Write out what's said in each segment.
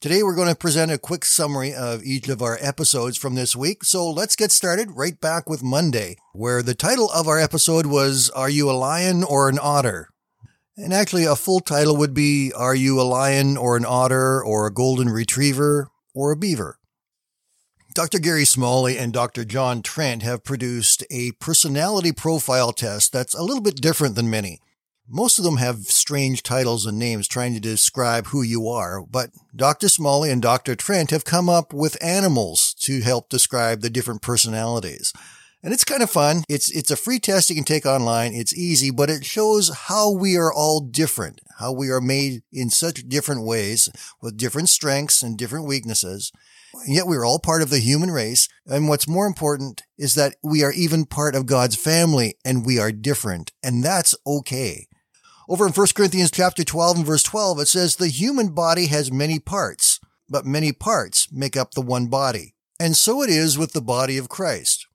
Today, we're going to present a quick summary of each of our episodes from this week. So let's get started right back with Monday, where the title of our episode was Are You a Lion or an Otter? And actually, a full title would be Are You a Lion or an Otter or a Golden Retriever or a Beaver? Dr. Gary Smalley and Dr. John Trent have produced a personality profile test that's a little bit different than many. Most of them have strange titles and names trying to describe who you are, but Dr. Smalley and Dr. Trent have come up with animals to help describe the different personalities. And it's kind of fun. It's, it's a free test you can take online. It's easy, but it shows how we are all different, how we are made in such different ways with different strengths and different weaknesses. And yet we're all part of the human race. And what's more important is that we are even part of God's family and we are different. And that's okay. Over in 1 Corinthians chapter 12 and verse 12, it says, the human body has many parts, but many parts make up the one body. And so it is with the body of Christ.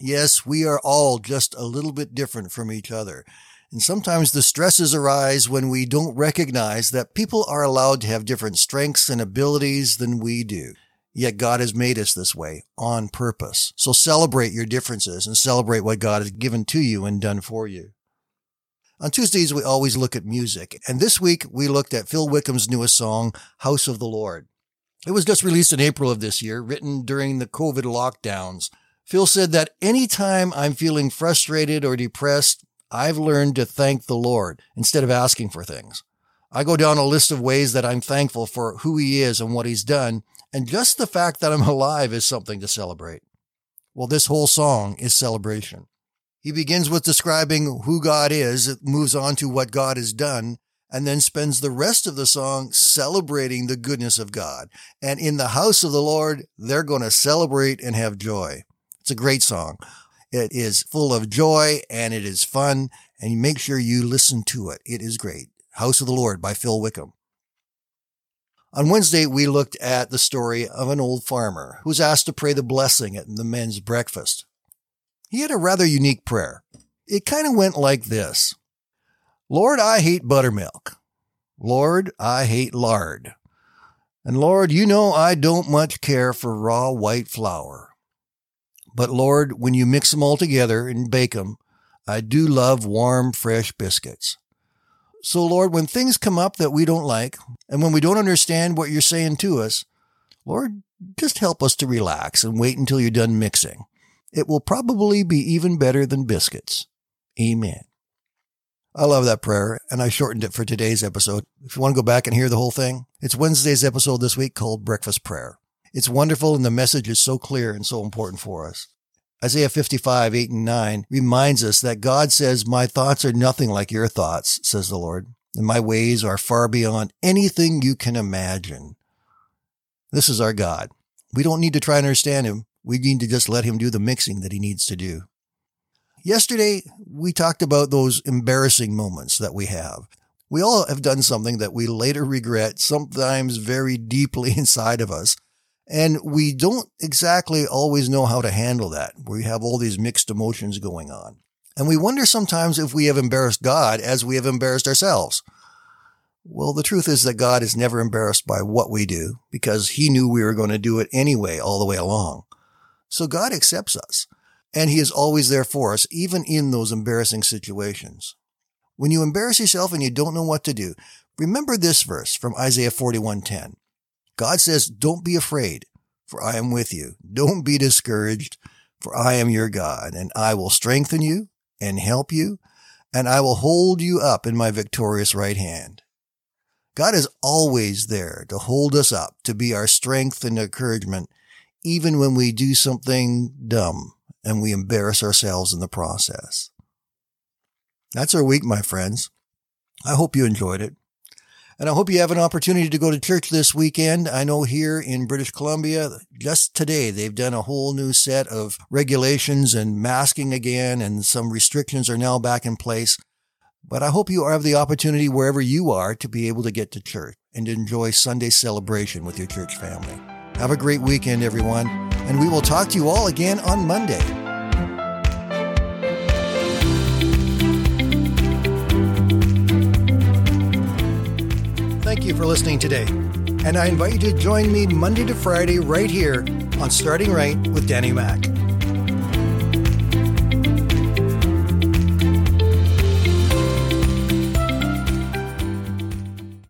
Yes, we are all just a little bit different from each other. And sometimes the stresses arise when we don't recognize that people are allowed to have different strengths and abilities than we do. Yet God has made us this way on purpose. So celebrate your differences and celebrate what God has given to you and done for you. On Tuesdays, we always look at music. And this week, we looked at Phil Wickham's newest song, House of the Lord. It was just released in April of this year, written during the COVID lockdowns. Phil said that anytime I'm feeling frustrated or depressed, I've learned to thank the Lord instead of asking for things. I go down a list of ways that I'm thankful for who he is and what he's done. And just the fact that I'm alive is something to celebrate. Well, this whole song is celebration. He begins with describing who God is, moves on to what God has done, and then spends the rest of the song celebrating the goodness of God. And in the house of the Lord, they're going to celebrate and have joy. It's a great song. It is full of joy and it is fun. And make sure you listen to it. It is great. House of the Lord by Phil Wickham. On Wednesday, we looked at the story of an old farmer who was asked to pray the blessing at the men's breakfast he had a rather unique prayer. It kind of went like this Lord, I hate buttermilk. Lord, I hate lard. And Lord, you know I don't much care for raw white flour. But Lord, when you mix them all together and bake them, I do love warm, fresh biscuits. So Lord, when things come up that we don't like, and when we don't understand what you're saying to us, Lord, just help us to relax and wait until you're done mixing. It will probably be even better than biscuits. Amen. I love that prayer, and I shortened it for today's episode. If you want to go back and hear the whole thing, it's Wednesday's episode this week called Breakfast Prayer. It's wonderful, and the message is so clear and so important for us. Isaiah 55, 8 and 9 reminds us that God says, My thoughts are nothing like your thoughts, says the Lord, and my ways are far beyond anything you can imagine. This is our God. We don't need to try and understand him. We need to just let him do the mixing that he needs to do. Yesterday, we talked about those embarrassing moments that we have. We all have done something that we later regret, sometimes very deeply inside of us. And we don't exactly always know how to handle that. We have all these mixed emotions going on. And we wonder sometimes if we have embarrassed God as we have embarrassed ourselves. Well, the truth is that God is never embarrassed by what we do because he knew we were going to do it anyway all the way along. So God accepts us and he is always there for us, even in those embarrassing situations. When you embarrass yourself and you don't know what to do, remember this verse from Isaiah 41:10. God says, "Don't be afraid, for I am with you. Don't be discouraged, for I am your God, and I will strengthen you and help you, and I will hold you up in my victorious right hand." God is always there to hold us up, to be our strength and encouragement even when we do something dumb and we embarrass ourselves in the process. That's our week, my friends. I hope you enjoyed it. And I hope you have an opportunity to go to church this weekend. I know here in British Columbia, just today, they've done a whole new set of regulations and masking again, and some restrictions are now back in place. But I hope you have the opportunity wherever you are to be able to get to church and enjoy Sunday celebration with your church family. Have a great weekend, everyone, and we will talk to you all again on Monday. Thank you for listening today, and I invite you to join me Monday to Friday right here on Starting Right with Danny Mack.